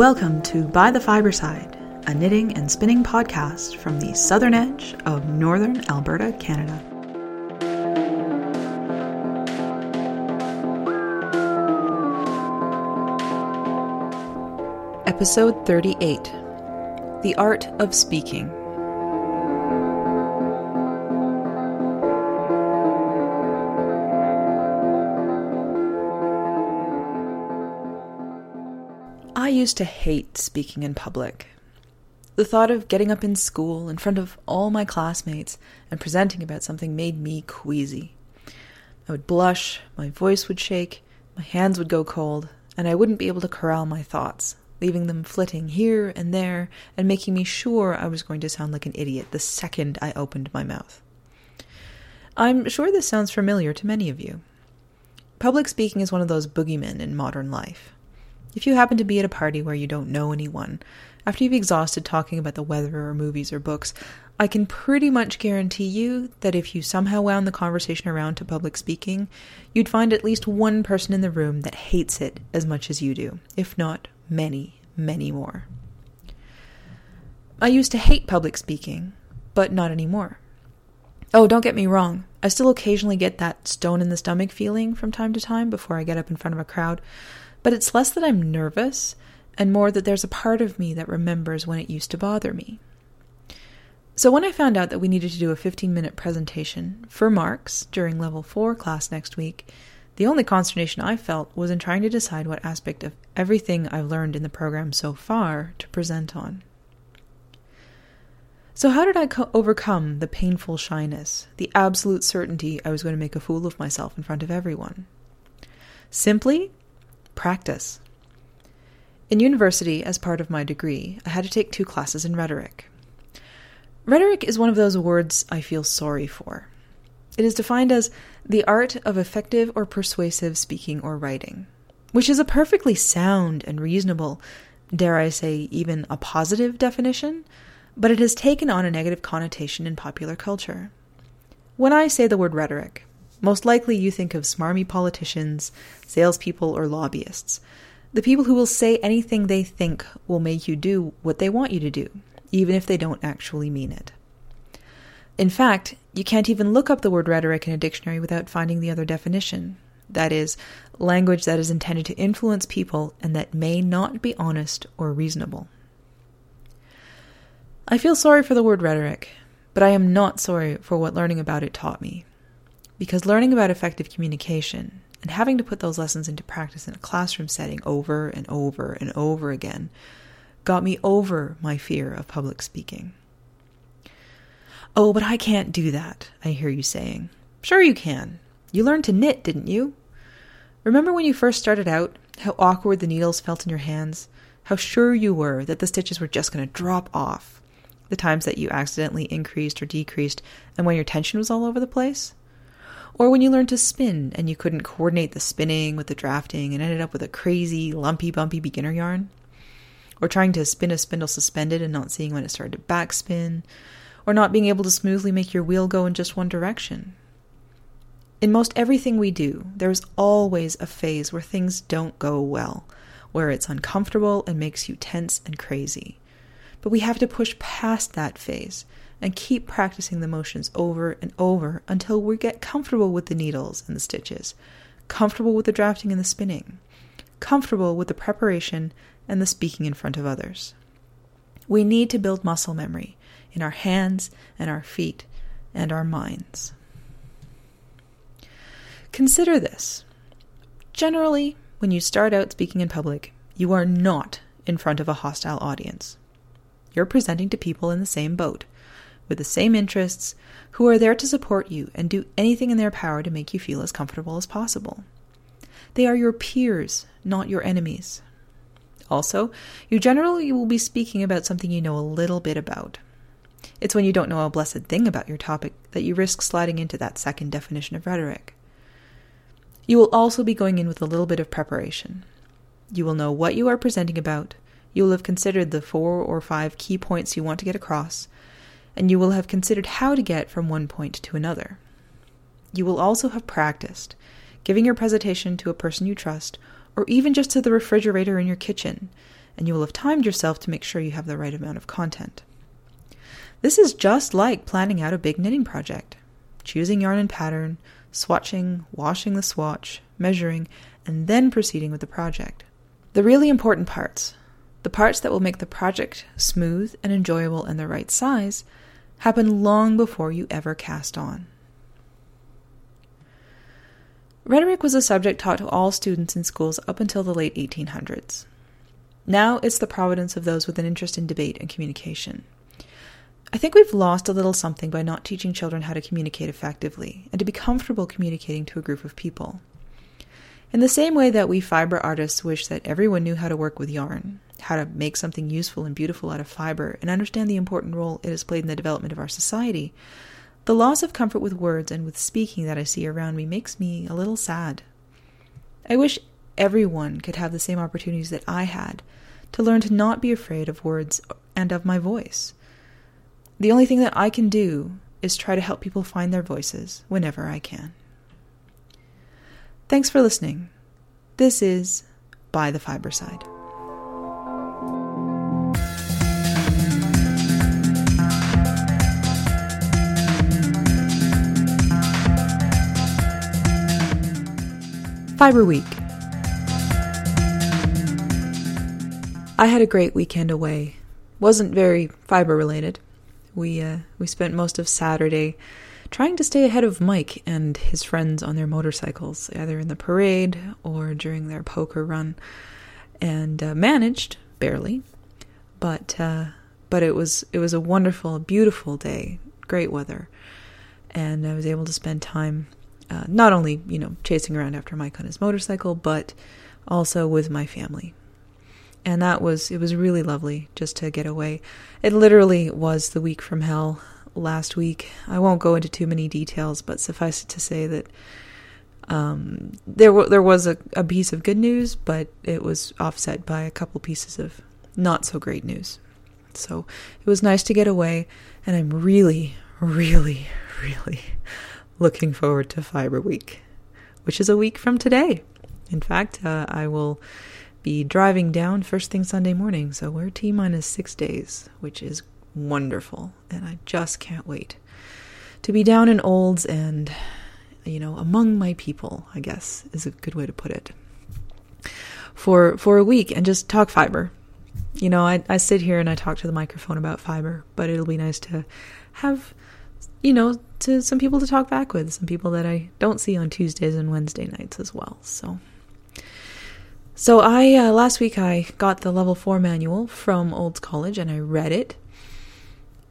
Welcome to By the Fiberside, a knitting and spinning podcast from the southern edge of northern Alberta, Canada. Episode 38 The Art of Speaking. Used to hate speaking in public. The thought of getting up in school in front of all my classmates and presenting about something made me queasy. I would blush, my voice would shake, my hands would go cold, and I wouldn't be able to corral my thoughts, leaving them flitting here and there and making me sure I was going to sound like an idiot the second I opened my mouth. I'm sure this sounds familiar to many of you. Public speaking is one of those boogeymen in modern life. If you happen to be at a party where you don't know anyone, after you've exhausted talking about the weather or movies or books, I can pretty much guarantee you that if you somehow wound the conversation around to public speaking, you'd find at least one person in the room that hates it as much as you do, if not many, many more. I used to hate public speaking, but not anymore. Oh, don't get me wrong. I still occasionally get that stone in the stomach feeling from time to time before I get up in front of a crowd, but it's less that I'm nervous and more that there's a part of me that remembers when it used to bother me. So, when I found out that we needed to do a 15 minute presentation for marks during level 4 class next week, the only consternation I felt was in trying to decide what aspect of everything I've learned in the program so far to present on. So, how did I co- overcome the painful shyness, the absolute certainty I was going to make a fool of myself in front of everyone? Simply practice. In university, as part of my degree, I had to take two classes in rhetoric. Rhetoric is one of those words I feel sorry for. It is defined as the art of effective or persuasive speaking or writing, which is a perfectly sound and reasonable, dare I say, even a positive definition, but it has taken on a negative connotation in popular culture. When I say the word rhetoric, most likely you think of smarmy politicians, salespeople, or lobbyists. The people who will say anything they think will make you do what they want you to do, even if they don't actually mean it. In fact, you can't even look up the word rhetoric in a dictionary without finding the other definition. That is, language that is intended to influence people and that may not be honest or reasonable. I feel sorry for the word rhetoric, but I am not sorry for what learning about it taught me. Because learning about effective communication and having to put those lessons into practice in a classroom setting over and over and over again got me over my fear of public speaking. Oh, but I can't do that, I hear you saying. Sure, you can. You learned to knit, didn't you? Remember when you first started out, how awkward the needles felt in your hands? How sure you were that the stitches were just going to drop off? The times that you accidentally increased or decreased, and when your tension was all over the place? Or when you learned to spin and you couldn't coordinate the spinning with the drafting and ended up with a crazy, lumpy, bumpy beginner yarn? Or trying to spin a spindle suspended and not seeing when it started to backspin? Or not being able to smoothly make your wheel go in just one direction? In most everything we do, there is always a phase where things don't go well, where it's uncomfortable and makes you tense and crazy. But we have to push past that phase and keep practicing the motions over and over until we get comfortable with the needles and the stitches, comfortable with the drafting and the spinning, comfortable with the preparation and the speaking in front of others. We need to build muscle memory in our hands and our feet and our minds. Consider this. Generally, when you start out speaking in public, you are not in front of a hostile audience. You're presenting to people in the same boat, with the same interests, who are there to support you and do anything in their power to make you feel as comfortable as possible. They are your peers, not your enemies. Also, you generally will be speaking about something you know a little bit about. It's when you don't know a blessed thing about your topic that you risk sliding into that second definition of rhetoric. You will also be going in with a little bit of preparation. You will know what you are presenting about, you will have considered the four or five key points you want to get across, and you will have considered how to get from one point to another. You will also have practiced, giving your presentation to a person you trust, or even just to the refrigerator in your kitchen, and you will have timed yourself to make sure you have the right amount of content. This is just like planning out a big knitting project choosing yarn and pattern, swatching, washing the swatch, measuring, and then proceeding with the project. The really important parts, the parts that will make the project smooth and enjoyable and the right size, happen long before you ever cast on. Rhetoric was a subject taught to all students in schools up until the late 1800s. Now it's the providence of those with an interest in debate and communication. I think we've lost a little something by not teaching children how to communicate effectively and to be comfortable communicating to a group of people. In the same way that we fiber artists wish that everyone knew how to work with yarn, how to make something useful and beautiful out of fiber, and understand the important role it has played in the development of our society, the loss of comfort with words and with speaking that I see around me makes me a little sad. I wish everyone could have the same opportunities that I had to learn to not be afraid of words and of my voice. The only thing that I can do is try to help people find their voices whenever I can. Thanks for listening. This is By the Fiber Side. Fiber Week. I had a great weekend away. Wasn't very fiber related. We uh, we spent most of Saturday trying to stay ahead of Mike and his friends on their motorcycles, either in the parade or during their poker run, and uh, managed barely, but uh, but it was it was a wonderful, beautiful day, great weather, and I was able to spend time uh, not only you know chasing around after Mike on his motorcycle, but also with my family and that was it was really lovely just to get away. It literally was the week from hell last week. I won't go into too many details, but suffice it to say that um, there w- there was a, a piece of good news, but it was offset by a couple pieces of not so great news. So it was nice to get away, and I'm really, really, really looking forward to Fiber Week, which is a week from today. In fact, uh, I will be driving down first thing Sunday morning. So we're T minus six days, which is wonderful. And I just can't wait to be down in Olds and, you know, among my people, I guess is a good way to put it. For, for a week and just talk fiber. You know, I, I sit here and I talk to the microphone about fiber, but it'll be nice to have, you know, to some people to talk back with, some people that I don't see on Tuesdays and Wednesday nights as well. So so I uh, last week I got the level 4 manual from Olds College and I read it.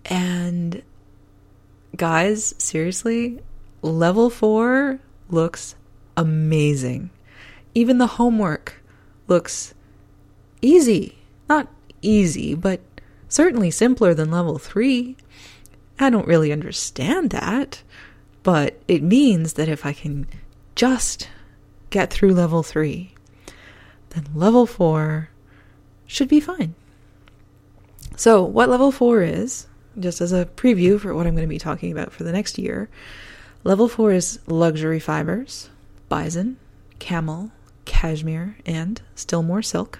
And guys, seriously, level 4 looks amazing. Even the homework looks easy. Not easy, but certainly simpler than level 3. I don't really understand that, but it means that if I can just get through level 3, then level four should be fine. So, what level four is, just as a preview for what I'm going to be talking about for the next year, level four is luxury fibers, bison, camel, cashmere, and still more silk.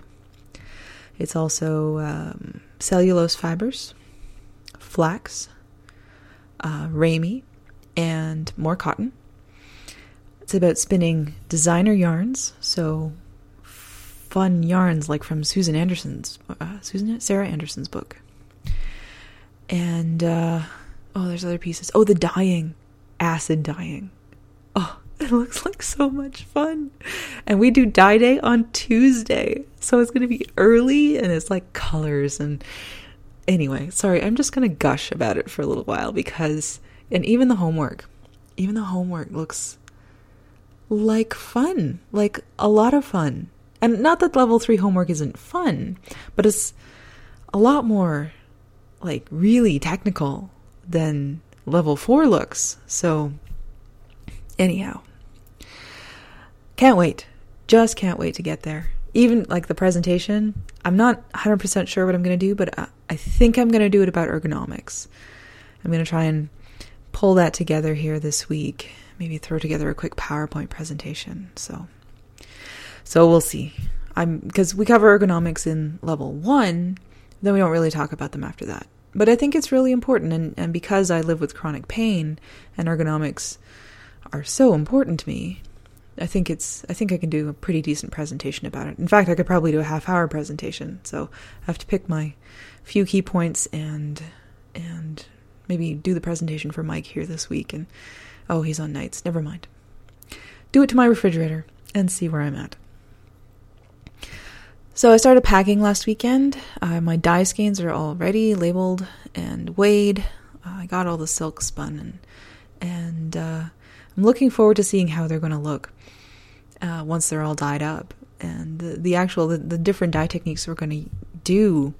It's also um, cellulose fibers, flax, uh, and more cotton. It's about spinning designer yarns, so fun yarns like from Susan Anderson's uh, Susan Sarah Anderson's book. And uh, oh, there's other pieces. Oh, the dyeing, acid dyeing. Oh, it looks like so much fun. And we do dye day on Tuesday, so it's going to be early and it's like colors and anyway. Sorry, I'm just going to gush about it for a little while because and even the homework, even the homework looks like fun, like a lot of fun. And not that level three homework isn't fun, but it's a lot more like really technical than level four looks. So, anyhow, can't wait. Just can't wait to get there. Even like the presentation, I'm not 100% sure what I'm going to do, but I think I'm going to do it about ergonomics. I'm going to try and pull that together here this week. Maybe throw together a quick PowerPoint presentation. So, so we'll see. I'm because we cover ergonomics in level one, then we don't really talk about them after that. But I think it's really important, and, and because I live with chronic pain and ergonomics are so important to me, I think it's I think I can do a pretty decent presentation about it. In fact, I could probably do a half hour presentation. So I have to pick my few key points and and maybe do the presentation for Mike here this week and oh, he's on nights. Never mind. Do it to my refrigerator and see where I'm at. So I started packing last weekend. Uh, my dye skeins are all ready, labeled and weighed. Uh, I got all the silk spun and and uh, I'm looking forward to seeing how they're going to look uh, once they're all dyed up. And the, the actual, the, the different dye techniques we're going to do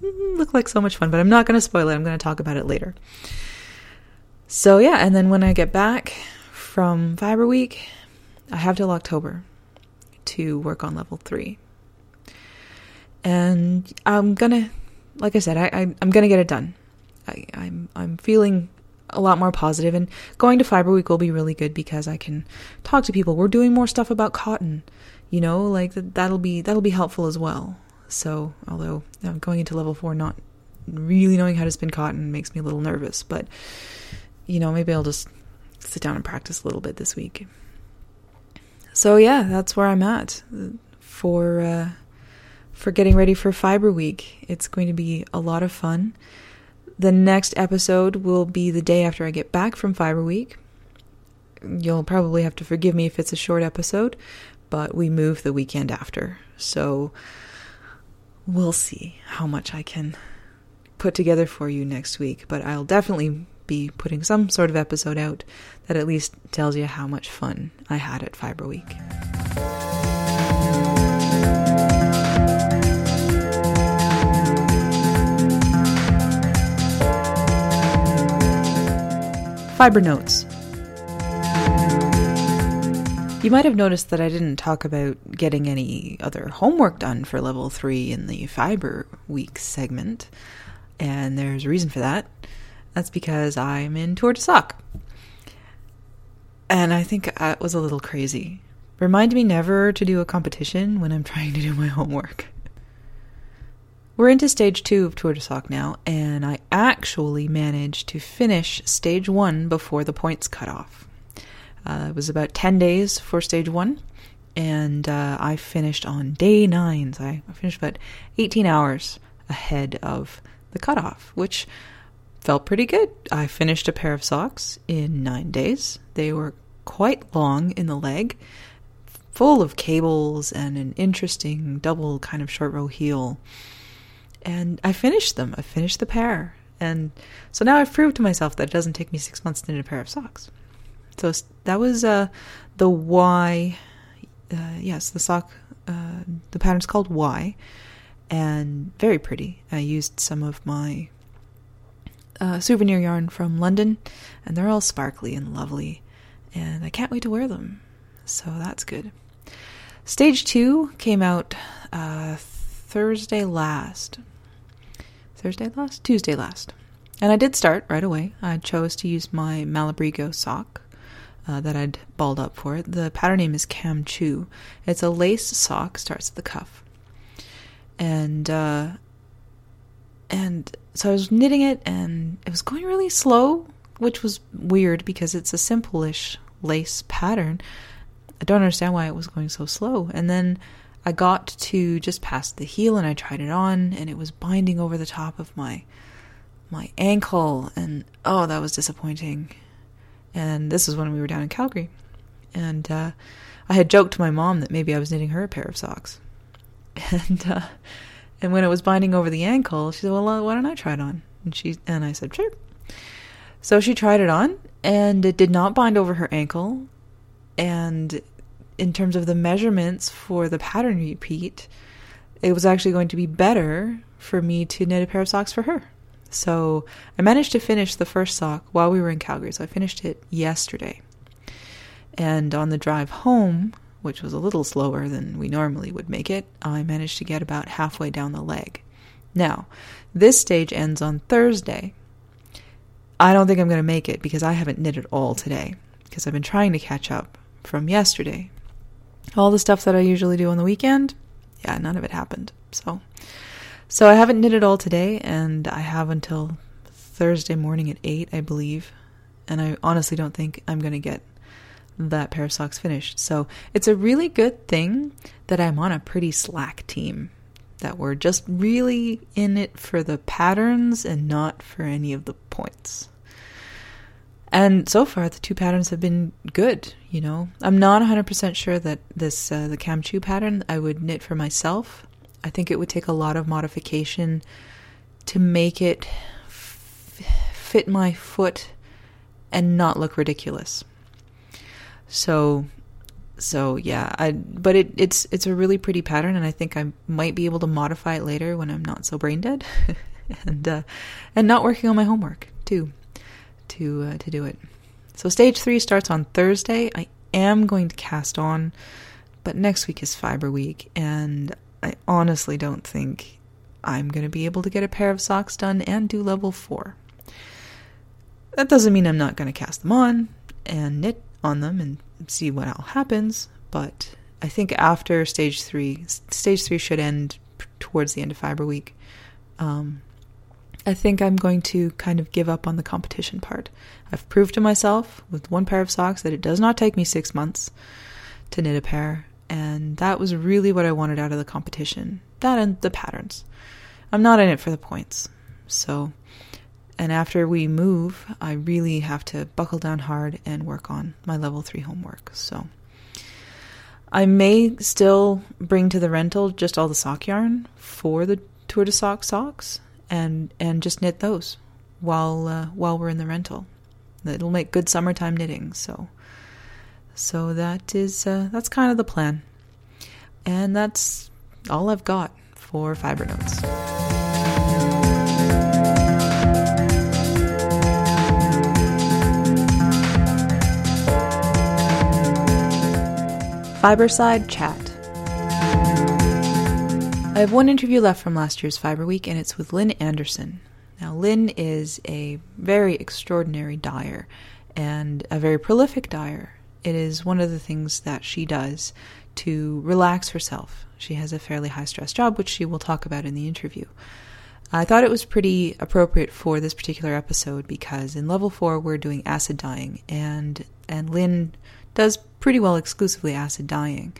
mm, look like so much fun, but I'm not going to spoil it. I'm going to talk about it later. So, yeah, and then when I get back from Fiber Week, I have till October to work on level three. And I'm gonna, like I said, I, I am gonna get it done. I, I'm I'm feeling a lot more positive and going to fiber week will be really good because i can talk to people. We're doing more stuff about cotton you know like that'll be that'll be helpful as well. So although I'm going into level 4 not really knowing how to spin cotton makes me a little nervous but you know maybe i'll just sit down and practice a little bit this week. So yeah that's where i'm at for uh for getting ready for fiber week. It's going to be a lot of fun the next episode will be the day after I get back from Fiber Week. You'll probably have to forgive me if it's a short episode, but we move the weekend after. So we'll see how much I can put together for you next week. But I'll definitely be putting some sort of episode out that at least tells you how much fun I had at Fiber Week. Fiber notes. You might have noticed that I didn't talk about getting any other homework done for level 3 in the Fiber Week segment, and there's a reason for that. That's because I'm in Tour de Sock. And I think that was a little crazy. Remind me never to do a competition when I'm trying to do my homework. We're into stage two of Tour de Sock now, and I actually managed to finish stage one before the points cut off. Uh, it was about 10 days for stage one, and uh, I finished on day nine. So I finished about 18 hours ahead of the cutoff, which felt pretty good. I finished a pair of socks in nine days. They were quite long in the leg, full of cables and an interesting double kind of short row heel and I finished them. I finished the pair. And so now I've proved to myself that it doesn't take me six months to knit a pair of socks. So that was uh, the Y. Uh, yes, the sock. Uh, the pattern's called Y, and very pretty. I used some of my uh, souvenir yarn from London, and they're all sparkly and lovely, and I can't wait to wear them. So that's good. Stage two came out uh, Thursday last. Thursday last? Tuesday last. And I did start right away. I chose to use my Malabrigo sock uh, that I'd balled up for it. The pattern name is Cam Chu. It's a lace sock, starts at the cuff. And, uh, and so I was knitting it and it was going really slow, which was weird because it's a simple-ish lace pattern. I don't understand why it was going so slow. And then I got to just past the heel and I tried it on and it was binding over the top of my my ankle and oh that was disappointing. And this is when we were down in Calgary. And uh, I had joked to my mom that maybe I was knitting her a pair of socks. And uh, and when it was binding over the ankle, she said, "Well, uh, why don't I try it on?" And she and I said, "Sure." So she tried it on, and it did not bind over her ankle, and in terms of the measurements for the pattern repeat, it was actually going to be better for me to knit a pair of socks for her. So I managed to finish the first sock while we were in Calgary. So I finished it yesterday. And on the drive home, which was a little slower than we normally would make it, I managed to get about halfway down the leg. Now, this stage ends on Thursday. I don't think I'm going to make it because I haven't knit at all today because I've been trying to catch up from yesterday all the stuff that I usually do on the weekend, yeah, none of it happened. So, so I haven't knit it all today, and I have until Thursday morning at eight, I believe. And I honestly don't think I'm going to get that pair of socks finished. So it's a really good thing that I'm on a pretty slack team. That we're just really in it for the patterns and not for any of the points. And so far, the two patterns have been good. You know, I'm not 100% sure that this uh, the Kamchu pattern I would knit for myself. I think it would take a lot of modification to make it f- fit my foot and not look ridiculous. So, so yeah, I but it it's it's a really pretty pattern, and I think I might be able to modify it later when I'm not so brain dead, and uh, and not working on my homework too to uh, to do it. So stage three starts on Thursday. I am going to cast on, but next week is Fiber Week, and I honestly don't think I'm going to be able to get a pair of socks done and do level four. That doesn't mean I'm not going to cast them on and knit on them and see what all happens, but I think after stage three, stage three should end towards the end of Fiber Week. Um, I think I'm going to kind of give up on the competition part. I've proved to myself with one pair of socks that it does not take me six months to knit a pair, and that was really what I wanted out of the competition. That and the patterns. I'm not in it for the points. So, and after we move, I really have to buckle down hard and work on my level three homework. So, I may still bring to the rental just all the sock yarn for the Tour de Sock socks and and just knit those while uh, while we're in the rental. It'll make good summertime knitting. So so that is uh, that's kind of the plan, and that's all I've got for fiber notes. Fiberside Chat. I have one interview left from last year's Fiber Week, and it's with Lynn Anderson. Now, Lynn is a very extraordinary dyer and a very prolific dyer. It is one of the things that she does to relax herself. She has a fairly high stress job, which she will talk about in the interview. I thought it was pretty appropriate for this particular episode because in level four we're doing acid dyeing, and and Lynn does pretty well exclusively acid dyeing.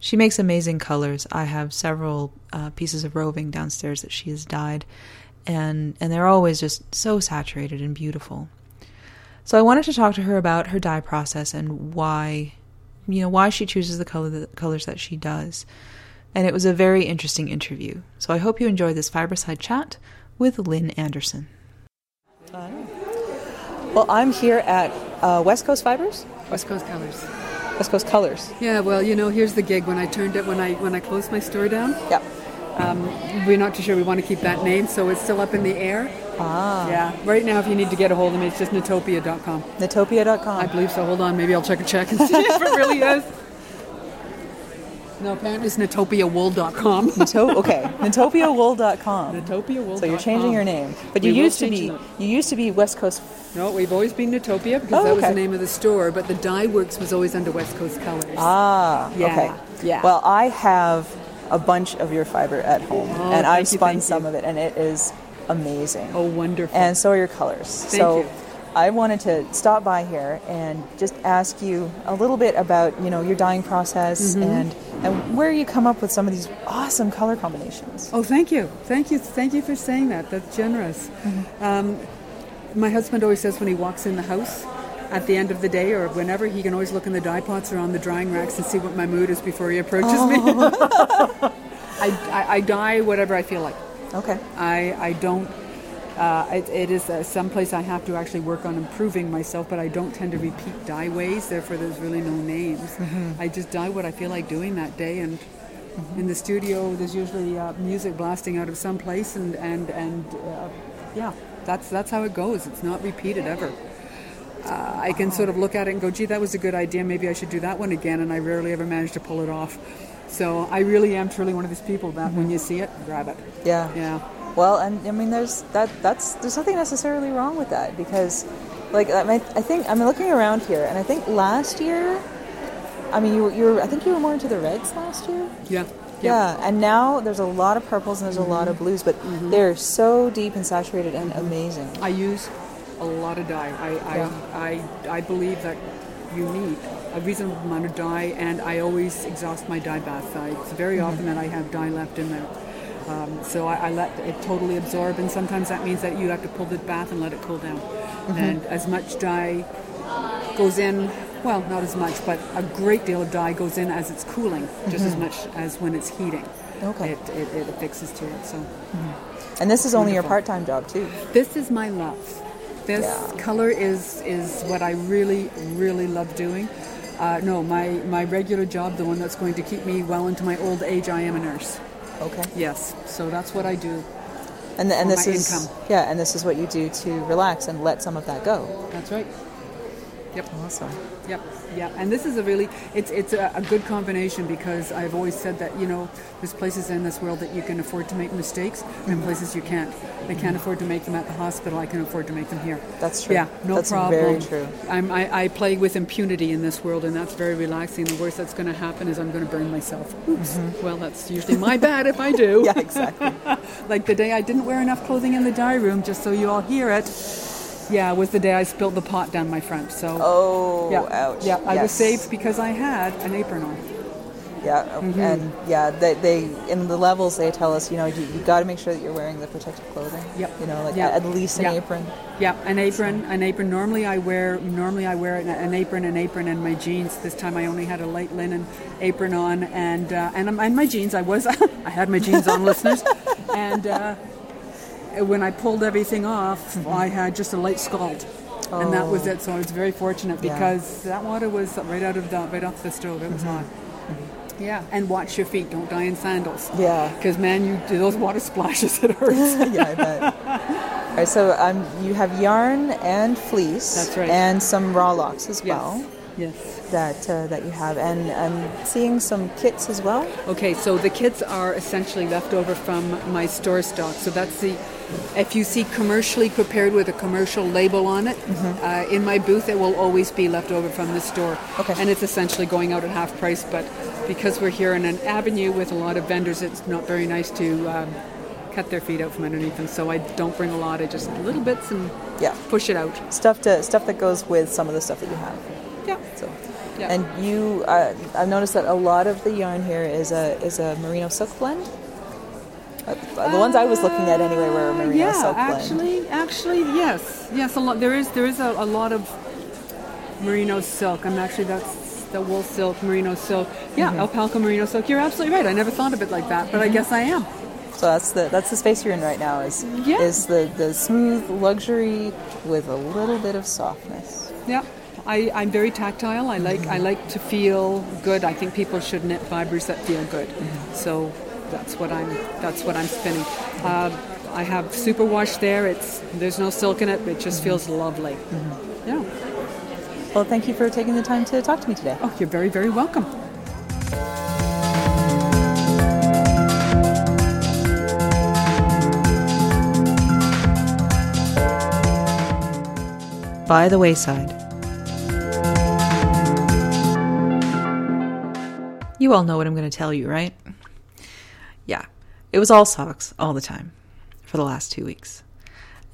She makes amazing colors. I have several uh, pieces of roving downstairs that she has dyed, and and they're always just so saturated and beautiful. So I wanted to talk to her about her dye process and why, you know, why she chooses the color the colors that she does. And it was a very interesting interview. So I hope you enjoy this Fiberside chat with Lynn Anderson. Well, I'm here at uh, West Coast Fibers. West Coast Colors. West Coast Colors. Yeah, well, you know, here's the gig. When I turned it, when I when I closed my store down, Yeah. um, we're not too sure we want to keep that name, so it's still up in the air. Ah. Yeah. Right now, if you need to get a hold of me, it's just natopia.com. Natopia.com. I believe so. Hold on, maybe I'll check a check and see if it really is. No, apparently it's natopiawool.com. Nato- okay, natopiawool.com. natopiawool. So you're changing your name, but you We will used to change be you used to be West Coast. No, we've always been Natopia because Oh, that was okay. the name of the store, but the Dye Works was always under West Coast Colors. Ah, Yeah, okay. yeah. Well, I have a bunch of your fiber at home, Oh, and I've thank you, spun thank some you. of it, and it is amazing. oh, wonderful. And so are your colors. so you. I wanted to stop by here and just ask you a little bit about you know your dyeing process Mm-hmm. and and where you come up with some of these awesome color combinations. Oh, thank you, thank you, thank you for saying that. That's generous. Mm-hmm. Um, my husband always says when he walks in the house at the end of the day or whenever, he can always look in the dye pots or on the drying racks and see what my mood is before he approaches me. Oh. I, I, I dye whatever I feel like. Okay. I, I don't. Uh, it, it is uh, someplace I have to actually work on improving myself, but I don't tend to repeat dye ways. Therefore, there's really no names. Mm-hmm. I just dye what I feel like doing that day, and in the studio, there's usually uh, music blasting out of some place, and and and uh, yeah, that's that's how it goes. It's not repeated ever. Uh, I can sort of look at it and go, "Gee, that was a good idea. Maybe I should do that one again," and I rarely ever manage to pull it off. So I really am truly one of these people that when you see it, grab it. Yeah. Yeah. Well, and I mean, there's that. That's there's nothing necessarily wrong with that because, like, I, mean, I think I'm looking around here, and I think last year, I mean, you, you were, I think you were more into the reds last year. Yeah. Yeah, and now there's a lot of purples and there's a lot of mm-hmm. blues, but mm-hmm. they're so deep and saturated and mm-hmm. amazing. I use a lot of dye. I, Yeah. I, I, I believe that you need a reasonable amount of dye, and I always exhaust my dye bath. I, it's very often that I have dye left in there. Um, so I, I let it totally absorb, and sometimes that means that you have to pull the bath and let it cool down. And as much dye goes in, well, not as much, but a great deal of dye goes in as it's cooling, just as much as when it's heating. Okay. It, it, it affixes to it. So And this is only your part-time job too. this is my love. This Yeah. color is is what I really really love doing. Uh, no, my my regular job, the one that's going to keep me well into my old age, I am a nurse. Okay. Yes, so that's what I do. And and this is income. yeah, and this is what you do to relax and let some of that go. That's right. Yep. Awesome. Yep, yeah, and this is a really it's it's a, a good combination because I've always said that you know there's places in this world that you can afford to make mistakes and places you can't. I can't afford to make them at the hospital. I can afford to make them here. That's true. Yeah, no That's problem. very true. I'm, I, I play with impunity in this world, and that's very relaxing. The worst that's going to happen is I'm going to burn myself. Oops. Well, that's usually my bad if I do. Mm-hmm. Yeah, exactly. like the day I didn't wear enough clothing in the dye room, just so you all hear it. Yeah, was the day I spilled the pot down my front. So. Oh, Yeah, ouch. yeah. I was saved because I had an apron on. Yeah, Mm-hmm. and yeah, they, they in the levels they tell us, you know, you, you got to make sure that you're wearing the protective clothing. Yep. You know, like Yeah. at least an Yeah. apron. Yeah, an apron, an apron. Normally I wear normally I wear an, an apron, an apron, and my jeans. This time I only had a light linen apron on, and uh, and, and my jeans. I was I had my jeans on, listeners, and uh, when I pulled everything off, I had just a light scald. And that was Oh. it. So I was very fortunate Yeah. because that water was right out of the right off the stove. It was hot. Yeah, and watch your feet. Don't dye in sandals. Yeah. Because man, you do those water splashes. It hurts. yeah, I bet. All right, so um, you have yarn and fleece. That's right. And some raw locks as Yes. well Yes. that uh, that you have, and I'm seeing some kits as well. Okay, so the kits are essentially left over from my store stock. So that's the, if you see commercially prepared with a commercial label on it, uh, in my booth it will always be left over from the store. Okay. And it's essentially going out at half price, but because we're here in an avenue with a lot of vendors, it's not very nice to um, cut their feet out from underneath them. So I don't bring a lot, I just little bits and Yeah. push it out. Stuff to stuff that goes with some of the stuff that you have. Yeah. So. Yeah. And you, uh, I've noticed that a lot of the yarn here is a is a merino silk blend. Uh, the ones I was looking at anyway were merino yeah, silk blend. actually, actually, yes, yes. A lot. There is there is a, a lot of merino silk. I'm actually that's the wool silk, merino silk. Yeah, Mm-hmm. alpaca merino silk. You're absolutely right. I never thought of it like that, but I guess I am. So that's the that's the space you're in right now. Is Yeah. is the the smooth luxury with a little bit of softness. Yeah. I, I'm very tactile. I like I like to feel good. I think people should knit fibers that feel good. So that's what I'm that's what I'm spinning. Uh, I have superwash there. It's there's no silk in it. It just feels lovely. Yeah. Well, thank you for taking the time to talk to me today. Oh, you're very very welcome. By the wayside. You all know what I'm going to tell you, right? Yeah, it was all socks all the time for the last two weeks,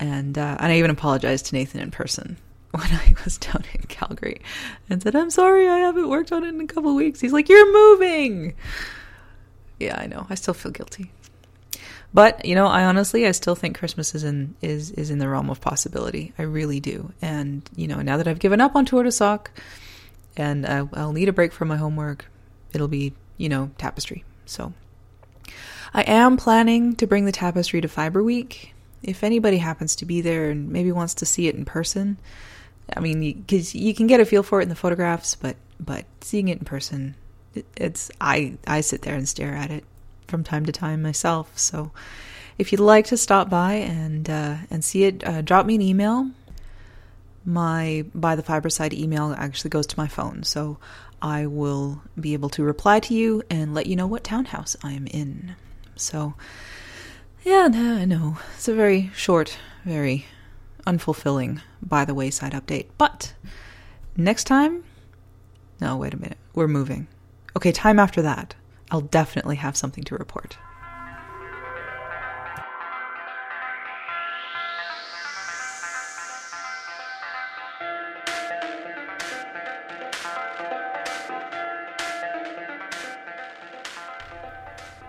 and uh, and I even apologized to Nathan in person when I was down in Calgary and said, "I'm sorry, I haven't worked on it in a couple weeks." He's like, "You're moving." Yeah, I know. I still feel guilty. But you know, I honestly, I still think Christmas is in is is in the realm of possibility. I really do. And you know, now that I've given up on tour de sock, and uh, I'll need a break from my homework, it'll be you know tapestry. So I am planning to bring the tapestry to Fiber Week. If anybody happens to be there and maybe wants to see it in person, I mean, because you can get a feel for it in the photographs, but but seeing it in person, it, it's I I sit there and stare at it from time to time myself. So if you'd like to stop by and uh, and see it, uh, drop me an email. My by the Fiberside email actually goes to my phone, so I will be able to reply to you and let you know what townhouse I am in. So yeah, I know it's a very short, very unfulfilling by the wayside update. But next time, no, wait a minute, we're moving. Okay, time after that. I'll definitely have something to report.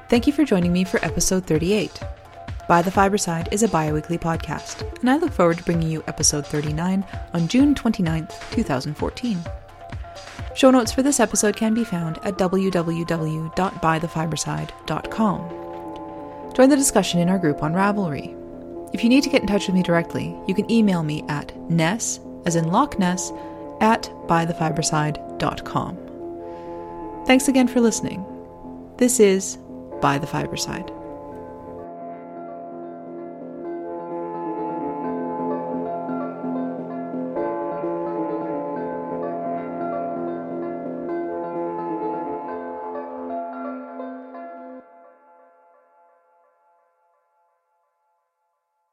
Thank you for joining me for episode 38. By the Fiberside is a biweekly podcast, and I look forward to bringing you episode 39 on June 29th, 2014. Show notes for this episode can be found at www.bythefiberside.com. Join the discussion in our group on Ravelry. If you need to get in touch with me directly, you can email me at ness, as in Loch Ness, at bythefiberside.com. Thanks again for listening. This is by the Fiberside.